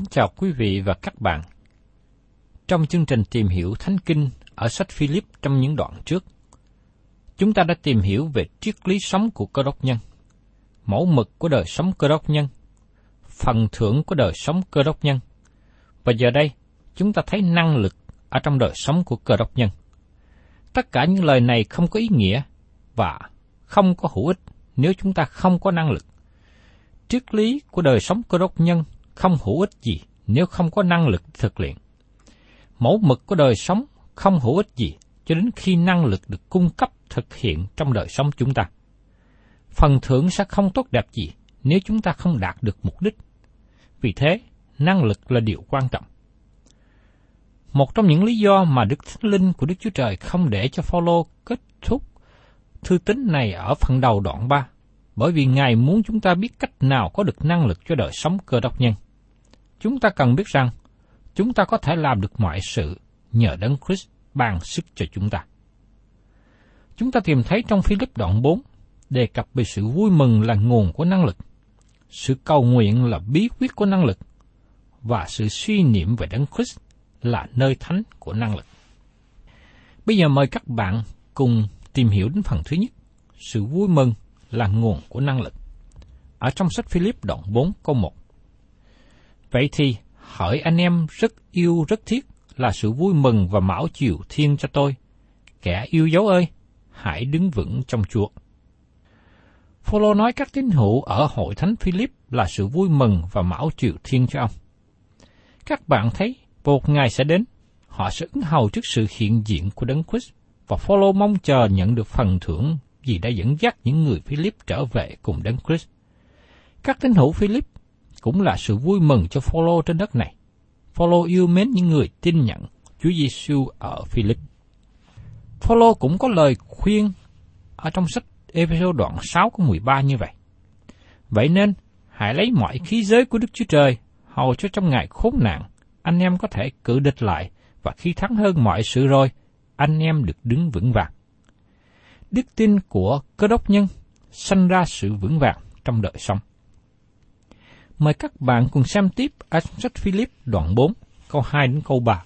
Kính chào quý vị và các bạn. Trong chương trình tìm hiểu Thánh Kinh ở sách Philip trong những đoạn trước, chúng ta đã tìm hiểu về triết lý sống của cơ đốc nhân, mẫu mực của đời sống cơ đốc nhân, phần thưởng của đời sống cơ đốc nhân. Và giờ đây, chúng ta thấy năng lực ở trong đời sống của cơ đốc nhân. Tất cả những lời này không có ý nghĩa và không có hữu ích nếu chúng ta không có năng lực. Triết lý của đời sống cơ đốc nhân không hữu ích gì nếu không có năng lực thực luyện. Mẫu mực của đời sống không hữu ích gì cho đến khi năng lực được cung cấp thực hiện trong đời sống chúng ta. Phần thưởng sẽ không tốt đẹp gì nếu chúng ta không đạt được mục đích. Vì thế, năng lực là điều quan trọng. Một trong những lý do mà Đức Thánh Linh của Đức Chúa Trời không để cho Phaolô kết thúc thư tín này ở phần đầu đoạn 3, bởi vì Ngài muốn chúng ta biết cách nào có được năng lực cho đời sống cơ đốc nhân. Chúng ta cần biết rằng, chúng ta có thể làm được mọi sự nhờ Đấng Christ ban sức cho chúng ta. Chúng ta tìm thấy trong Philip đoạn 4 đề cập về sự vui mừng là nguồn của năng lực, sự cầu nguyện là bí quyết của năng lực, và sự suy niệm về Đấng Christ là nơi thánh của năng lực. Bây giờ mời các bạn cùng tìm hiểu đến phần thứ nhất, sự vui mừng là nguồn của năng lực. Ở trong sách Philip đoạn 4 câu 1. Vậy thì, hỡi anh em rất yêu rất thiết là sự vui mừng và mão chiều thiên cho tôi. Kẻ yêu dấu ơi, hãy đứng vững trong Chúa. Phaolô nói các tín hữu ở hội thánh Philip là sự vui mừng và mão chiều thiên cho ông. Các bạn thấy, một ngày sẽ đến, họ sẽ ứng hầu trước sự hiện diện của Đấng Christ và Phaolô mong chờ nhận được phần thưởng vì đã dẫn dắt những người Philip trở về cùng Đấng Christ. Các tín hữu Philip cũng là sự vui mừng cho Phaolô trên đất này. Phaolô yêu mến những người tin nhận Chúa Giêsu ở Philip. Phaolô cũng có lời khuyên ở trong sách Ephesos đoạn 6 câu 13 như vậy. Vậy nên, hãy lấy mọi khí giới của Đức Chúa Trời, hầu cho trong ngày khốn nạn, anh em có thể cự địch lại, và khi thắng hơn mọi sự rồi, anh em được đứng vững vàng. Đức tin của cơ đốc nhân sanh ra sự vững vàng trong đời sống. Mời các bạn cùng xem tiếp ở sách Philip đoạn 4, câu 2 đến câu 3.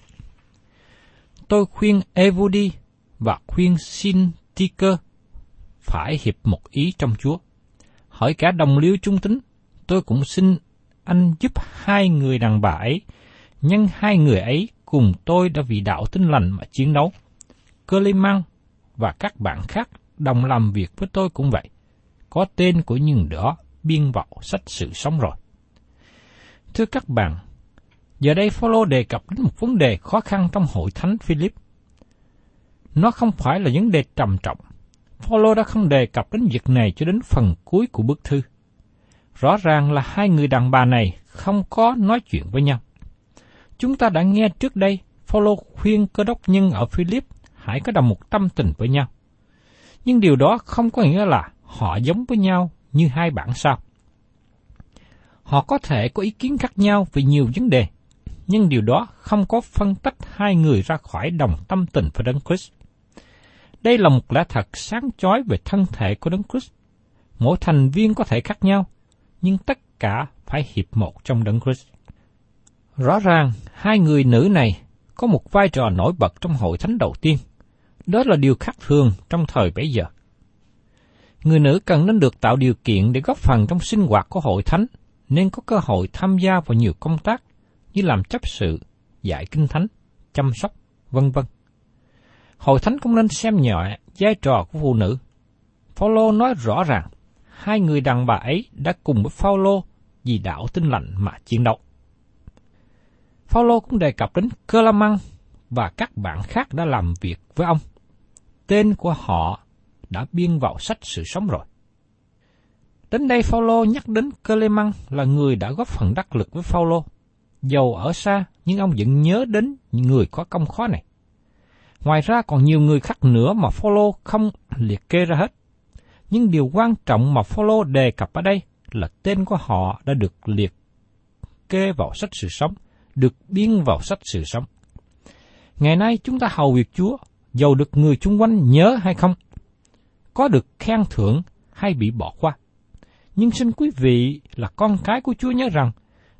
Tôi khuyên Evody và khuyên Sintiker phải hiệp một ý trong Chúa. Hỏi cả đồng liêu trung tính, tôi cũng xin anh giúp hai người đàn bà ấy nhân hai người ấy cùng tôi đã vì đạo tinh lành mà chiến đấu. Cơ Lê Măng và các bạn khác đồng làm việc với tôi cũng vậy. Có tên của những đó biên vào sách sự sống rồi. Thưa các bạn, giờ đây Phaolô đề cập đến một vấn đề khó khăn trong hội thánh Philip. Nó không phải là vấn đề trầm trọng. Phaolô đã không đề cập đến việc này cho đến phần cuối của bức thư. Rõ ràng là hai người đàn bà này không có nói chuyện với nhau. Chúng ta đã nghe trước đây, Phaolô khuyên cơ đốc nhân ở Philip hãy có đồng một tâm tình với nhau. Nhưng điều đó không có nghĩa là họ giống với nhau như hai bản sao. Họ có thể có ý kiến khác nhau về nhiều vấn đề, nhưng điều đó không có phân tách hai người ra khỏi đồng tâm tình với Đấng Christ. Đây là một lẽ thật sáng chói về thân thể của Đấng Christ. Mỗi thành viên có thể khác nhau, nhưng tất cả phải hiệp một trong Đấng Christ. Rõ ràng, hai người nữ này có một vai trò nổi bật trong hội thánh đầu tiên. Đó là điều khác thường trong thời bấy giờ. Người nữ cần nên được tạo điều kiện để góp phần trong sinh hoạt của hội thánh, nên có cơ hội tham gia vào nhiều công tác như làm chấp sự, dạy kinh thánh, chăm sóc, vân vân. Hội thánh cũng nên xem nhẹ vai trò của phụ nữ. Phaolô nói rõ ràng, hai người đàn bà ấy đã cùng với Phaolô vì đạo tin lành mà chiến đấu. Phaolô cũng đề cập đến Cơ La Măng và các bạn khác đã làm việc với ông. Tên của họ đã biên vào sách sự sống rồi. Đến đây Phaolô nhắc đến Cơ là người đã góp phần đắc lực với Phaolô. Dầu ở xa, nhưng ông vẫn nhớ đến người có công khó này. Ngoài ra còn nhiều người khác nữa mà Phaolô không liệt kê ra hết. Nhưng điều quan trọng mà Phaolô đề cập ở đây là tên của họ đã được liệt kê vào sách sự sống, được biên vào sách sự sống. Ngày nay chúng ta hầu việc Chúa, dầu được người chung quanh nhớ hay không, có được khen thưởng hay bị bỏ qua. Nhưng xin quý vị là con cái của Chúa nhớ rằng,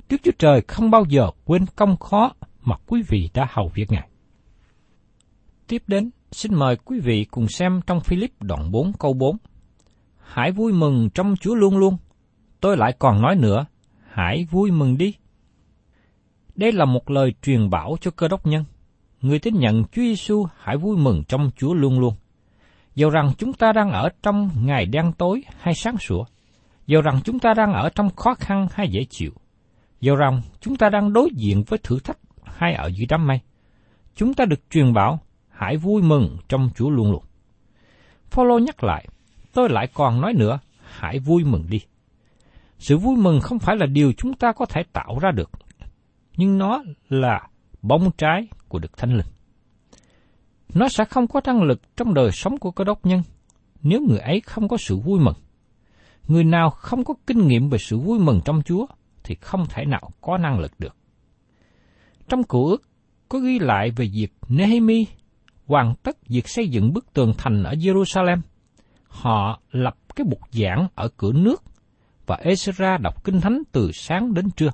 Đức Chúa Trời không bao giờ quên công khó mà quý vị đã hầu việc Ngài. Tiếp đến, xin mời quý vị cùng xem trong Philip đoạn 4 câu 4. Hãy vui mừng trong Chúa luôn luôn. Tôi lại còn nói nữa, hãy vui mừng đi. Đây là một lời truyền bảo cho cơ đốc nhân. Người tin nhận Chúa Giêsu hãy vui mừng trong Chúa luôn luôn. Dầu rằng chúng ta đang ở trong ngày đen tối hay sáng sủa, dù rằng chúng ta đang ở trong khó khăn hay dễ chịu, dù rằng chúng ta đang đối diện với thử thách hay ở dưới đám mây, chúng ta được truyền bảo hãy vui mừng trong Chúa luôn luôn. Phaolô nhắc lại, tôi lại còn nói nữa, hãy vui mừng đi. Sự vui mừng không phải là điều chúng ta có thể tạo ra được, nhưng nó là bóng trái của Đức Thánh Linh. Nó sẽ không có năng lực trong đời sống của cơ đốc nhân nếu người ấy không có sự vui mừng. Người nào không có kinh nghiệm về sự vui mừng trong Chúa thì không thể nào có năng lực được. Trong cựu ước có ghi lại về việc Nehemi hoàn tất việc xây dựng bức tường thành ở Jerusalem. Họ lập cái bục giảng ở cửa nước và Ezra đọc kinh thánh từ sáng đến trưa.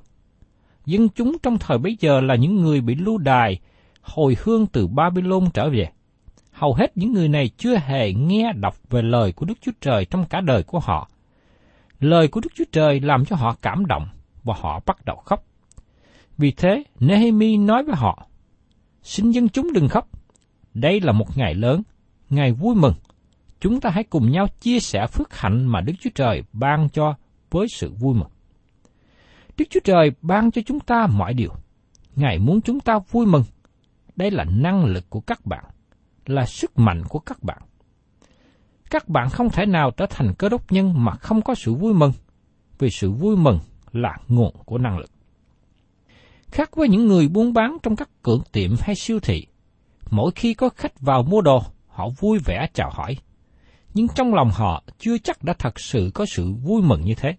Dân chúng trong thời bấy giờ là những người bị lưu đài hồi hương từ Babylon trở về. Hầu hết những người này chưa hề nghe đọc về lời của Đức Chúa Trời trong cả đời của họ. Lời của Đức Chúa Trời làm cho họ cảm động và họ bắt đầu khóc. Vì thế, Nehemi nói với họ, Xin dân chúng đừng khóc. Đây là một ngày lớn, ngày vui mừng. Chúng ta hãy cùng nhau chia sẻ phước hạnh mà Đức Chúa Trời ban cho với sự vui mừng. Đức Chúa Trời ban cho chúng ta mọi điều. Ngài muốn chúng ta vui mừng đây là năng lực của các bạn, là sức mạnh của các bạn. Các bạn không thể nào trở thành cơ đốc nhân mà không có sự vui mừng, vì sự vui mừng là nguồn của năng lực. Khác với những người buôn bán trong các cửa tiệm hay siêu thị, mỗi khi có khách vào mua đồ, họ vui vẻ chào hỏi. Nhưng trong lòng họ chưa chắc đã thật sự có sự vui mừng như thế.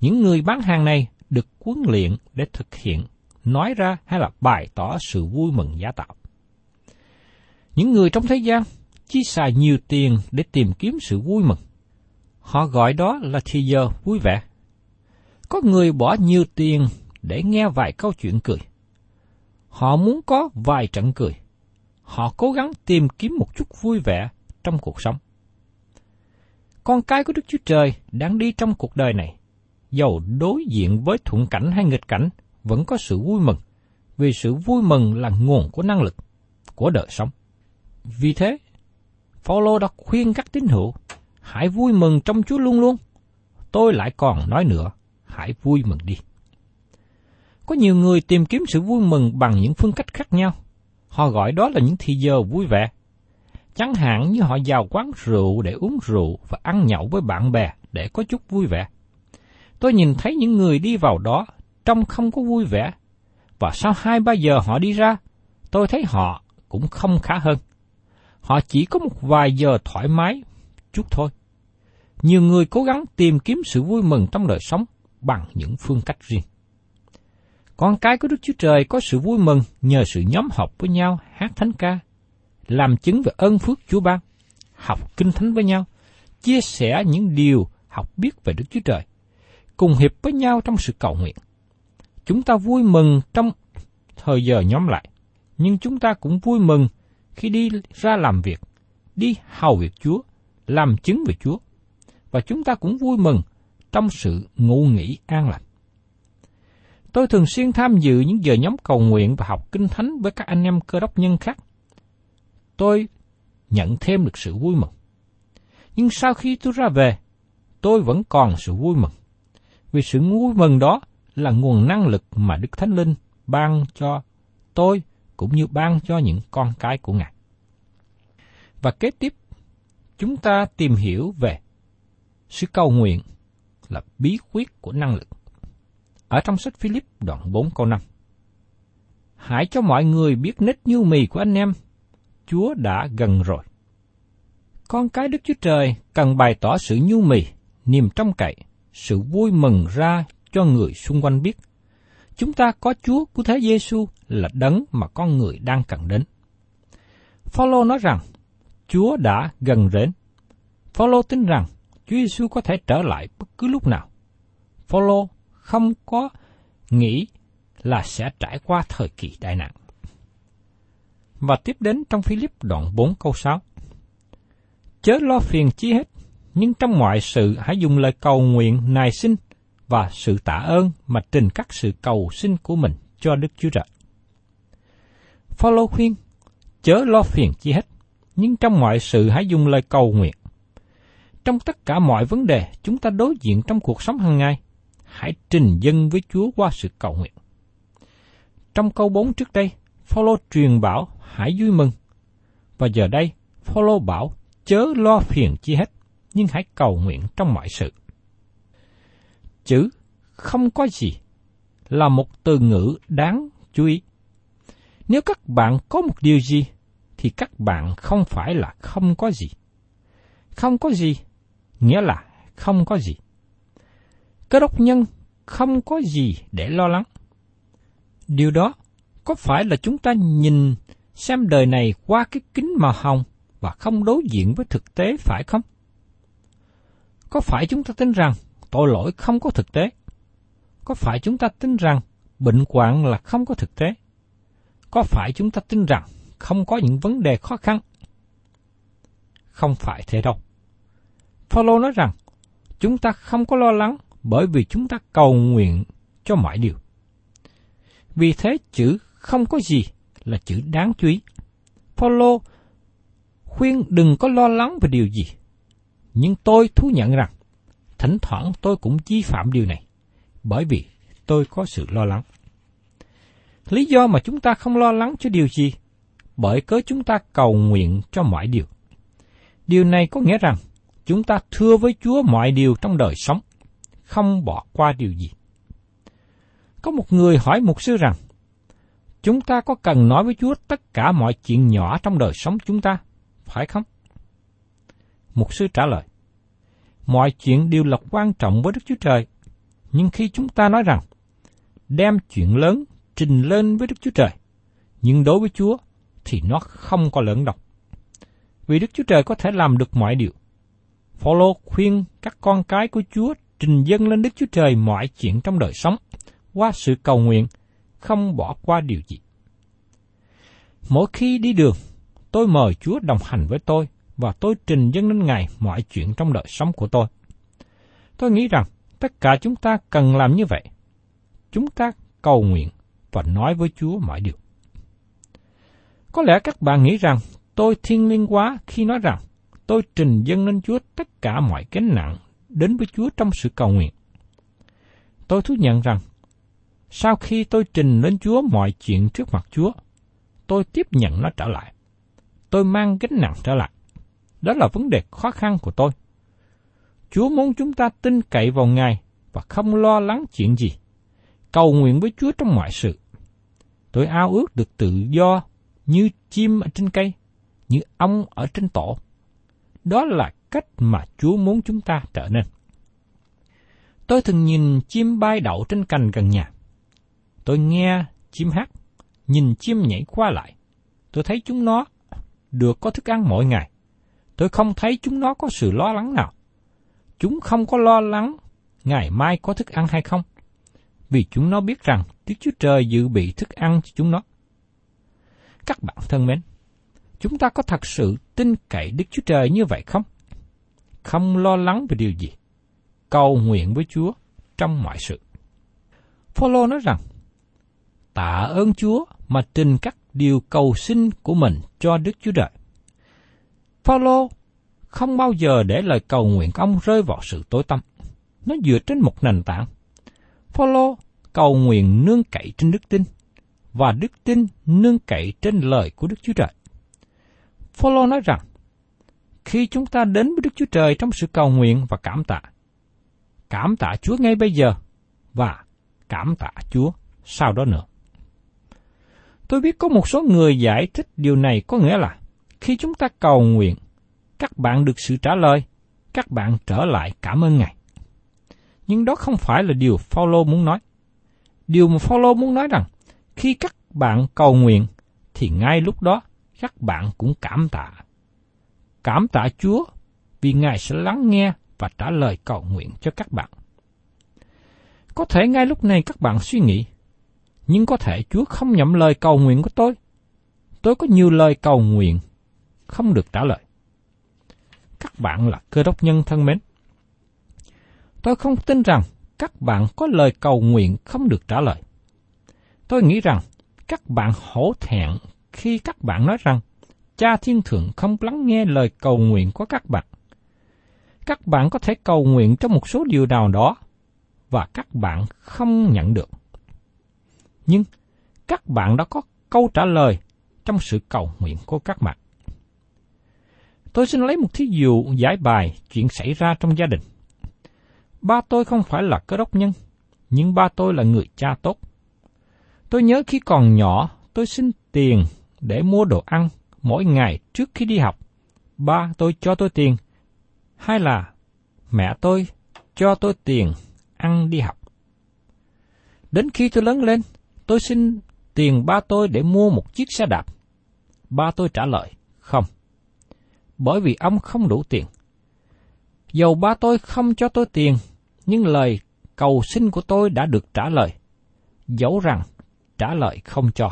Những người bán hàng này được huấn luyện để thực hiện nói ra hay là bày tỏ sự vui mừng giả tạo. Những người trong thế gian chi xài nhiều tiền để tìm kiếm sự vui mừng. Họ gọi đó là thì giờ vui vẻ. Có người bỏ nhiều tiền để nghe vài câu chuyện cười. Họ muốn có vài trận cười. Họ cố gắng tìm kiếm một chút vui vẻ trong cuộc sống. Con cái của Đức Chúa Trời đang đi trong cuộc đời này, dầu đối diện với thuận cảnh hay nghịch cảnh, vẫn có sự vui mừng, vì sự vui mừng là nguồn của năng lực, của đời sống. Vì thế, Phaolô đã khuyên các tín hữu, hãy vui mừng trong Chúa luôn luôn. Tôi lại còn nói nữa, hãy vui mừng đi. Có nhiều người tìm kiếm sự vui mừng bằng những phương cách khác nhau. Họ gọi đó là những thì giờ vui vẻ. Chẳng hạn như họ vào quán rượu để uống rượu và ăn nhậu với bạn bè để có chút vui vẻ. Tôi nhìn thấy những người đi vào đó trông không có vui vẻ. Và sau hai ba giờ họ đi ra, tôi thấy họ cũng không khá hơn. Họ chỉ có một vài giờ thoải mái chút thôi. Nhiều người cố gắng tìm kiếm sự vui mừng trong đời sống bằng những phương cách riêng. Con cái của Đức Chúa Trời có sự vui mừng nhờ sự nhóm họp với nhau hát thánh ca, làm chứng về ơn phước Chúa ban, học kinh thánh với nhau, chia sẻ những điều học biết về Đức Chúa Trời, cùng hiệp với nhau trong sự cầu nguyện. Chúng ta vui mừng trong thời giờ nhóm lại, nhưng chúng ta cũng vui mừng khi đi ra làm việc, đi hầu việc Chúa, làm chứng về Chúa. Và chúng ta cũng vui mừng trong sự ngủ nghỉ an lành. Tôi thường xuyên tham dự những giờ nhóm cầu nguyện và học kinh thánh với các anh em cơ đốc nhân khác. Tôi nhận thêm được sự vui mừng. Nhưng sau khi tôi ra về, tôi vẫn còn sự vui mừng. Vì sự vui mừng đó là nguồn năng lực mà Đức Thánh Linh ban cho tôi cũng như ban cho những con cái của Ngài. Và kế tiếp, chúng ta tìm hiểu về sự cầu nguyện là bí quyết của năng lực. Ở trong sách Philip đoạn 4 câu 5. Hãy cho mọi người biết nết như mì của anh em, Chúa đã gần rồi. Con cái Đức Chúa Trời cần bày tỏ sự nhu mì, niềm trong cậy, sự vui mừng ra cho người xung quanh biết. Chúng ta có Chúa của Thế Giêsu là đấng mà con người đang cần đến. Phaolô nói rằng Chúa đã gần đến. Phaolô tin rằng Chúa Giêsu có thể trở lại bất cứ lúc nào. Phaolô không có nghĩ là sẽ trải qua thời kỳ đại nạn. Và tiếp đến trong Philip đoạn 4 câu 6. Chớ lo phiền chi hết, nhưng trong mọi sự hãy dùng lời cầu nguyện nài xin và sự tạ ơn mà trình các sự cầu xin của mình cho Đức Chúa Trời. Phaolô khuyên, chớ lo phiền chi hết, nhưng trong mọi sự hãy dùng lời cầu nguyện. Trong tất cả mọi vấn đề chúng ta đối diện trong cuộc sống hàng ngày, hãy trình dân với Chúa qua sự cầu nguyện. Trong câu 4 trước đây, Phaolô truyền bảo hãy vui mừng. Và giờ đây, Phaolô bảo chớ lo phiền chi hết, nhưng hãy cầu nguyện trong mọi sự. Chữ không có gì là một từ ngữ đáng chú ý. Nếu các bạn có một điều gì, thì các bạn không phải là không có gì. Không có gì, nghĩa là không có gì. Cơ đốc nhân không có gì để lo lắng. Điều đó có phải là chúng ta nhìn xem đời này qua cái kính màu hồng và không đối diện với thực tế phải không? Có phải chúng ta tin rằng tội lỗi không có thực tế? Có phải chúng ta tin rằng bệnh hoạn là không có thực tế? Có phải chúng ta tin rằng không có những vấn đề khó khăn? Không phải thế đâu. Phaolô nói rằng chúng ta không có lo lắng bởi vì chúng ta cầu nguyện cho mọi điều. Vì thế chữ không có gì là chữ đáng chú ý. Phaolô khuyên đừng có lo lắng về điều gì. Nhưng tôi thú nhận rằng, thỉnh thoảng tôi cũng vi phạm điều này, bởi vì tôi có sự lo lắng. Lý do mà chúng ta không lo lắng cho điều gì, bởi cớ chúng ta cầu nguyện cho mọi điều. Điều này có nghĩa rằng, chúng ta thưa với Chúa mọi điều trong đời sống, không bỏ qua điều gì. Có một người hỏi mục sư rằng, chúng ta có cần nói với Chúa tất cả mọi chuyện nhỏ trong đời sống chúng ta, phải không? Mục sư trả lời, mọi chuyện đều là quan trọng với Đức Chúa Trời, nhưng khi chúng ta nói rằng, đem chuyện lớn trình lên với Đức Chúa Trời, nhưng đối với Chúa thì nó không có lớn độc. Vì Đức Chúa Trời có thể làm được mọi điều. Phaolô khuyên các con cái của Chúa trình dâng lên Đức Chúa Trời mọi chuyện trong đời sống qua sự cầu nguyện, không bỏ qua điều gì. Mỗi khi đi đường, tôi mời Chúa đồng hành với tôi và tôi trình dâng lên Ngài mọi chuyện trong đời sống của tôi. Tôi nghĩ rằng tất cả chúng ta cần làm như vậy. Chúng ta cầu nguyện, và nói với Chúa mọi điều. Có lẽ các bạn nghĩ rằng tôi thiên liêng quá khi nói rằng tôi trình dâng lên Chúa tất cả mọi gánh nặng đến với Chúa trong sự cầu nguyện. Tôi thú nhận rằng, sau khi tôi trình lên Chúa mọi chuyện trước mặt Chúa, tôi tiếp nhận nó trở lại. Tôi mang gánh nặng trở lại. Đó là vấn đề khó khăn của tôi. Chúa muốn chúng ta tin cậy vào Ngài và không lo lắng chuyện gì. Cầu nguyện với Chúa trong mọi sự. Tôi ao ước được tự do như chim ở trên cây, như ong ở trên tổ. Đó là cách mà Chúa muốn chúng ta trở nên. Tôi thường nhìn chim bay đậu trên cành gần nhà. Tôi nghe chim hát, nhìn chim nhảy qua lại. Tôi thấy chúng nó được có thức ăn mỗi ngày. Tôi không thấy chúng nó có sự lo lắng nào. Chúng không có lo lắng ngày mai có thức ăn hay không. Vì chúng nó biết rằng Đức Chúa Trời dự bị thức ăn cho chúng nó. Các bạn thân mến, chúng ta có thật sự tin cậy Đức Chúa Trời như vậy không? Không lo lắng về điều gì? Cầu nguyện với Chúa trong mọi sự. Phaolô nói rằng, tạ ơn Chúa mà trình các điều cầu xin của mình cho Đức Chúa Trời. Phaolô không bao giờ để lời cầu nguyện của ông rơi vào sự tối tăm. Nó dựa trên một nền tảng. Phaolô cầu nguyện nương cậy trên đức tin và đức tin nương cậy trên lời của Đức Chúa Trời. Phaolô nói rằng, khi chúng ta đến với Đức Chúa Trời trong sự cầu nguyện và cảm tạ, cảm tạ Chúa ngay bây giờ và cảm tạ Chúa sau đó nữa. Tôi biết có một số người giải thích điều này có nghĩa là khi chúng ta cầu nguyện, các bạn được sự trả lời, các bạn trở lại cảm ơn Ngài. Nhưng đó không phải là điều Phaolô muốn nói. Điều mà Phaolô muốn nói rằng khi các bạn cầu nguyện thì ngay lúc đó các bạn cũng cảm tạ. Cảm tạ Chúa vì Ngài sẽ lắng nghe và trả lời cầu nguyện cho các bạn. Có thể ngay lúc này các bạn suy nghĩ, nhưng có thể Chúa không nhậm lời cầu nguyện của tôi. Tôi có nhiều lời cầu nguyện không được trả lời. Các bạn là cơ đốc nhân thân mến. Tôi không tin rằng các bạn có lời cầu nguyện không được trả lời. Tôi nghĩ rằng các bạn hổ thẹn khi các bạn nói rằng Cha Thiên Thượng không lắng nghe lời cầu nguyện của các bạn. Các bạn có thể cầu nguyện trong một số điều nào đó và các bạn không nhận được. Nhưng các bạn đã có câu trả lời trong sự cầu nguyện của các bạn. Tôi xin lấy một thí dụ giải bài chuyện xảy ra trong gia đình. Ba tôi không phải là cơ đốc nhân, nhưng ba tôi là người cha tốt. Tôi nhớ khi còn nhỏ, tôi xin tiền để mua đồ ăn mỗi ngày trước khi đi học. Ba tôi cho tôi tiền, hay là mẹ tôi cho tôi tiền ăn đi học. Đến khi tôi lớn lên, tôi xin tiền ba tôi để mua một chiếc xe đạp. Ba tôi trả lời, không. Bởi vì ông không đủ tiền. Dầu ba tôi không cho tôi tiền, nhưng lời cầu xin của tôi đã được trả lời. Dẫu rằng trả lời không cho.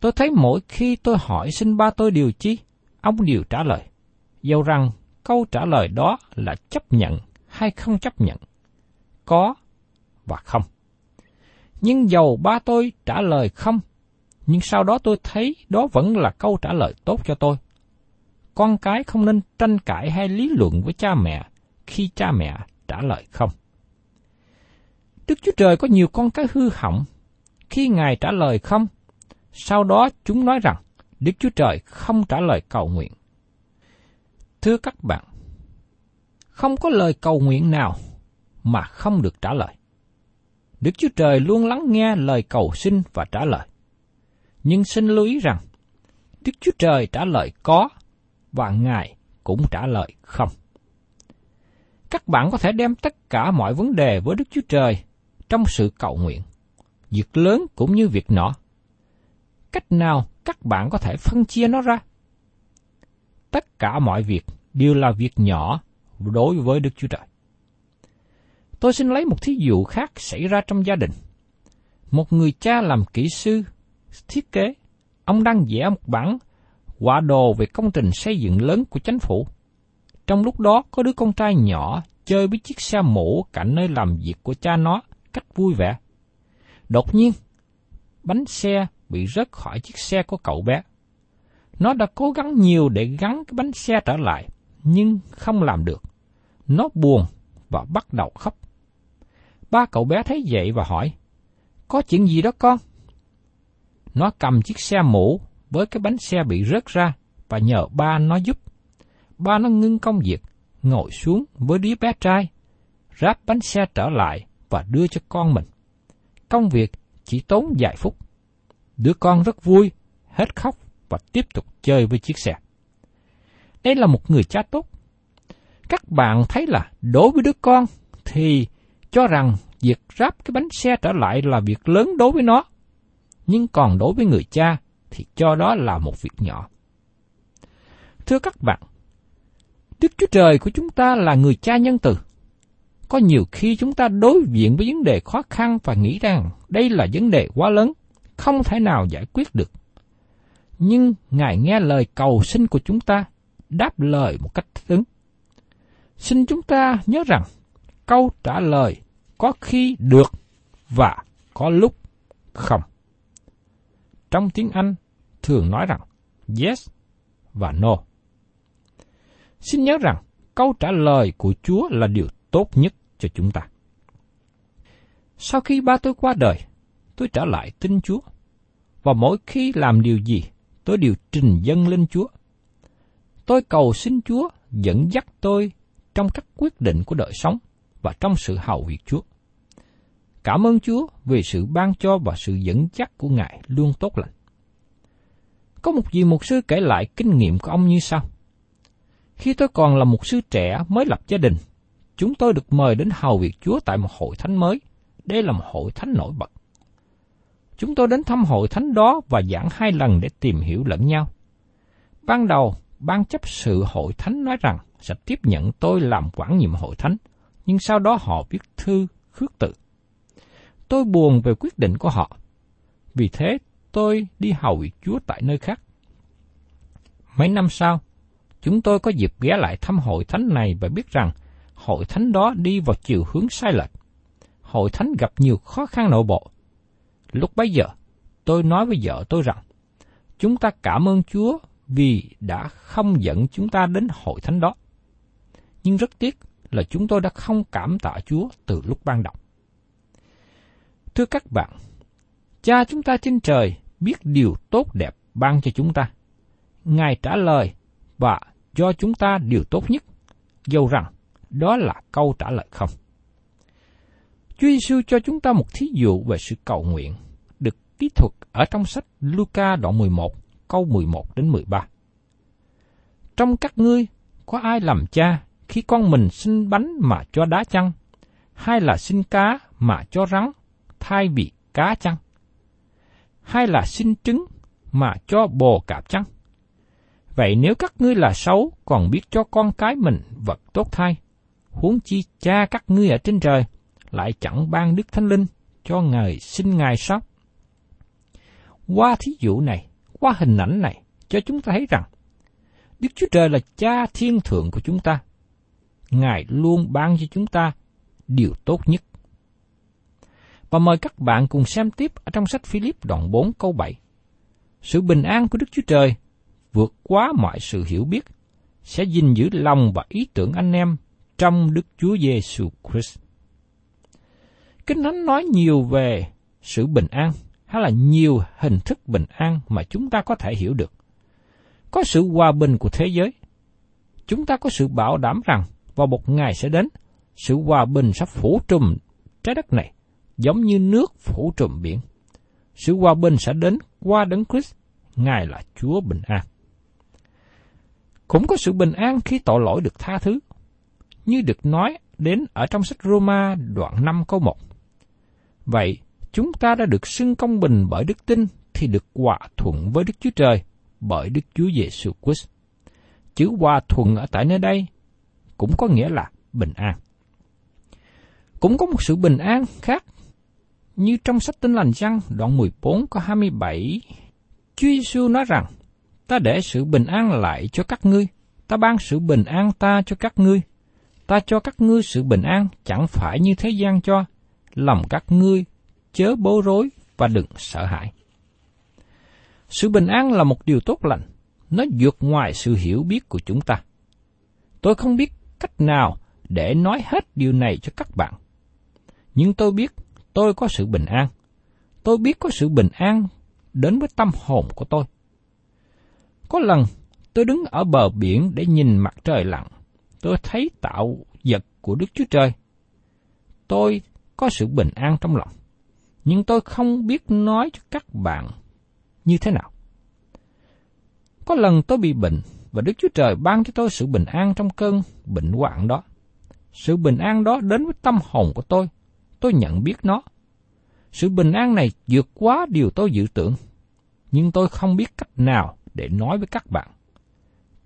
Tôi thấy mỗi khi tôi hỏi xin ba tôi điều chi, ông đều trả lời. Dẫu rằng câu trả lời đó là chấp nhận hay không chấp nhận. Có và không. Nhưng dầu ba tôi trả lời không, nhưng sau đó tôi thấy đó vẫn là câu trả lời tốt cho tôi. Con cái không nên tranh cãi hay lý luận với cha mẹ khi cha mẹ trả lời không. Đức Chúa Trời có nhiều con cái hư hỏng. Khi Ngài trả lời không, sau đó chúng nói rằng Đức Chúa Trời không trả lời cầu nguyện. Thưa các bạn, không có lời cầu nguyện nào mà không được trả lời. Đức Chúa Trời luôn lắng nghe lời cầu xin và trả lời. Nhưng xin lưu ý rằng, Đức Chúa Trời trả lời có và Ngài cũng trả lời không. Các bạn có thể đem tất cả mọi vấn đề với Đức Chúa Trời trong sự cầu nguyện, việc lớn cũng như việc nhỏ. Cách nào các bạn có thể phân chia nó ra? Tất cả mọi việc đều là việc nhỏ đối với Đức Chúa Trời. Tôi xin lấy một thí dụ khác xảy ra trong gia đình. Một người cha làm kỹ sư, thiết kế, ông đang vẽ một bản quả đồ về công trình xây dựng lớn của chính phủ. Trong lúc đó có đứa con trai nhỏ chơi với chiếc xe mũ cạnh nơi làm việc của cha nó cách vui vẻ. Đột nhiên, bánh xe bị rớt khỏi chiếc xe của cậu bé. Nó đã cố gắng nhiều để gắn cái bánh xe trở lại, nhưng không làm được. Nó buồn và bắt đầu khóc. Ba cậu bé thấy vậy và hỏi, có chuyện gì đó con? Nó cầm chiếc xe mũ với cái bánh xe bị rớt ra và nhờ ba nó giúp. Ba nó ngưng công việc, ngồi xuống với đứa bé trai, ráp bánh xe trở lại và đưa cho con mình. Công việc chỉ tốn vài phút. Đứa con rất vui, hết khóc và tiếp tục chơi với chiếc xe. Đây là một người cha tốt. Các bạn thấy là đối với đứa con thì cho rằng việc ráp cái bánh xe trở lại là việc lớn đối với nó. Nhưng còn đối với người cha thì cho đó là một việc nhỏ. Thưa các bạn, Đức Chúa Trời của chúng ta là người cha nhân từ. Có nhiều khi chúng ta đối diện với vấn đề khó khăn và nghĩ rằng đây là vấn đề quá lớn, không thể nào giải quyết được. Nhưng Ngài nghe lời cầu xin của chúng ta, đáp lời một cách thích ứng. Xin chúng ta nhớ rằng, câu trả lời có khi được và có lúc không. Trong tiếng Anh thường nói rằng yes và no. Xin nhớ rằng câu trả lời của Chúa là điều tốt nhất cho chúng ta. Sau khi ba tôi qua đời, tôi trở lại tin Chúa. Và mỗi khi làm điều gì, tôi đều trình dân lên Chúa. Tôi cầu xin Chúa dẫn dắt tôi trong các quyết định của đời sống và trong sự hầu việc Chúa. Cảm ơn Chúa vì sự ban cho và sự dẫn dắt của Ngài luôn tốt lành. Có một vị mục sư kể lại kinh nghiệm của ông như sau. Khi tôi còn là một sư trẻ mới lập gia đình, chúng tôi được mời đến hầu việc Chúa tại một hội thánh mới. Đây là một hội thánh nổi bật. Chúng tôi đến thăm hội thánh đó và giảng hai lần để tìm hiểu lẫn nhau. Ban đầu, ban chấp sự hội thánh nói rằng sẽ tiếp nhận tôi làm quản nhiệm hội thánh, nhưng sau đó họ viết thư khước từ. Tôi buồn về quyết định của họ. Vì thế, tôi đi hầu việc Chúa tại nơi khác. Mấy năm sau, chúng tôi có dịp ghé lại thăm hội thánh này và biết rằng hội thánh đó đi vào chiều hướng sai lệch. Hội thánh gặp nhiều khó khăn nội bộ. Lúc bấy giờ, tôi nói với vợ tôi rằng, chúng ta cảm ơn Chúa vì đã không dẫn chúng ta đến hội thánh đó. Nhưng rất tiếc là chúng tôi đã không cảm tạ Chúa từ lúc ban đầu. Thưa các bạn, cha chúng ta trên trời biết điều tốt đẹp ban cho chúng ta. Ngài trả lời và cho chúng ta điều tốt nhất, dầu rằng đó là câu trả lời không. Chúa Giêsu cho chúng ta một thí dụ về sự cầu nguyện, được kỹ thuật ở trong sách Luca đoạn 11, câu 11 đến 13. Trong các ngươi, có ai làm cha khi con mình xin bánh mà cho đá chăng, hay là xin cá mà cho rắn, thay vì cá chăng? Hay là xin trứng mà cho bồ cạp chăng? Vậy nếu các ngươi là xấu còn biết cho con cái mình vật tốt thay, huống chi cha các ngươi ở trên trời lại chẳng ban Đức Thánh Linh cho Ngài xin Ngài sao? Qua thí dụ này, qua hình ảnh này, cho chúng ta thấy rằng, Đức Chúa Trời là cha thiên thượng của chúng ta. Ngài luôn ban cho chúng ta điều tốt nhất. Và mời các bạn cùng xem tiếp ở trong sách Philip đoạn 4 câu 7. Sự bình an của Đức Chúa Trời vượt quá mọi sự hiểu biết, sẽ gìn giữ lòng và ý tưởng anh em trong Đức Chúa Giêsu Christ. Kinh Thánh nói nhiều về sự bình an hay là nhiều hình thức bình an mà chúng ta có thể hiểu được. Có sự hòa bình của thế giới. Chúng ta có sự bảo đảm rằng vào một ngày sẽ đến, sự hòa bình sắp phủ trùm trái đất này, giống như nước phủ trùm biển. Sự hòa bình sẽ đến qua đấng Christ, Ngài là Chúa bình an. Cũng có sự bình an khi tội lỗi được tha thứ, như được nói đến ở trong sách Roma đoạn 5 câu 1. Vậy, chúng ta đã được xưng công bình bởi đức tin thì được hòa thuận với Đức Chúa Trời bởi Đức Chúa Giêsu Christ. Chữ hòa thuận ở tại nơi đây cũng có nghĩa là bình an. Cũng có một sự bình an khác như trong sách Tin lành Giăng đoạn 14 có 27. Chúa Giêsu nói rằng ta để sự bình an lại cho các ngươi, ta ban sự bình an ta cho các ngươi. Ta cho các ngươi sự bình an chẳng phải như thế gian cho, lòng các ngươi chớ bối rối và đừng sợ hãi. Sự bình an là một điều tốt lành, nó vượt ngoài sự hiểu biết của chúng ta. Tôi không biết cách nào để nói hết điều này cho các bạn. Nhưng tôi biết tôi có sự bình an. Tôi biết có sự bình an đến với tâm hồn của tôi. Có lần, tôi đứng ở bờ biển để nhìn mặt trời lặn. Tôi thấy tạo vật của Đức Chúa Trời. Tôi có sự bình an trong lòng. Nhưng tôi không biết nói cho các bạn như thế nào. Có lần tôi bị bệnh và Đức Chúa Trời ban cho tôi sự bình an trong cơn bệnh hoạn đó. Sự bình an đó đến với tâm hồn của tôi. Tôi nhận biết nó. Sự bình an này vượt quá điều tôi dự tưởng. Nhưng tôi không biết cách nào để nói với các bạn.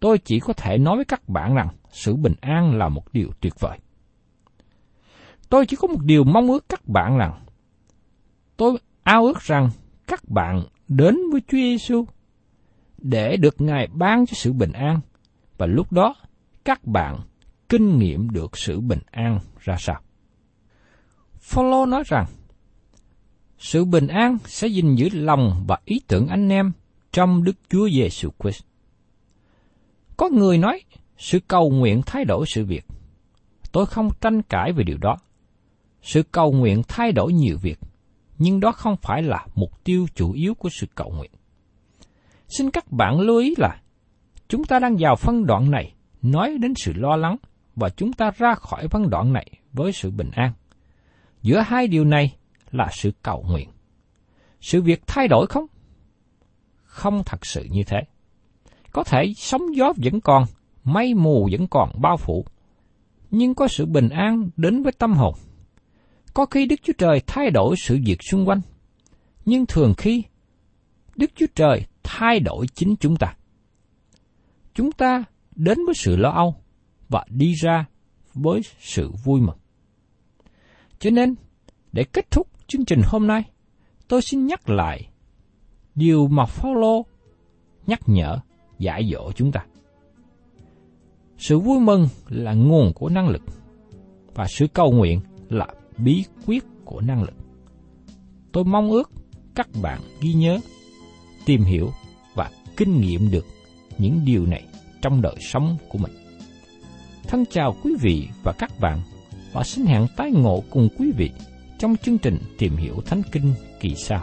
Tôi chỉ có thể nói với các bạn rằng sự bình an là một điều tuyệt vời. Tôi chỉ có một điều mong ước các bạn rằng, tôi ao ước rằng các bạn đến với Chúa Giêsu để được Ngài ban cho sự bình an, và lúc đó các bạn kinh nghiệm được sự bình an ra sao. Phaolô nói rằng, sự bình an sẽ gìn giữ lòng và ý tưởng anh em trong Đức Chúa Giêsu Christ. Có người nói sự cầu nguyện thay đổi sự việc. Tôi không tranh cãi về điều đó. Sự cầu nguyện thay đổi nhiều việc, nhưng đó không phải là mục tiêu chủ yếu của sự cầu nguyện. Xin các bạn lưu ý là chúng ta đang vào phân đoạn này nói đến sự lo lắng và chúng ta ra khỏi phân đoạn này với sự bình an. Giữa hai điều này là sự cầu nguyện. Sự việc thay đổi không? Không thật sự như thế. Có thể sóng gió vẫn còn, mây mù vẫn còn bao phủ, nhưng có sự bình an đến với tâm hồn. Có khi Đức Chúa Trời thay đổi sự việc xung quanh, nhưng thường khi Đức Chúa Trời thay đổi chính chúng ta. Chúng ta đến với sự lo âu và đi ra với sự vui mừng. Cho nên, để kết thúc chương trình hôm nay, tôi xin nhắc lại điều mà Phaolô nhắc nhở, dạy dỗ chúng ta. Sự vui mừng là nguồn của năng lực và sự cầu nguyện là bí quyết của năng lực. Tôi mong ước các bạn ghi nhớ, tìm hiểu và kinh nghiệm được những điều này trong đời sống của mình. Thân chào quý vị và các bạn và xin hẹn tái ngộ cùng quý vị trong chương trình Tìm hiểu Thánh Kinh kỳ sau.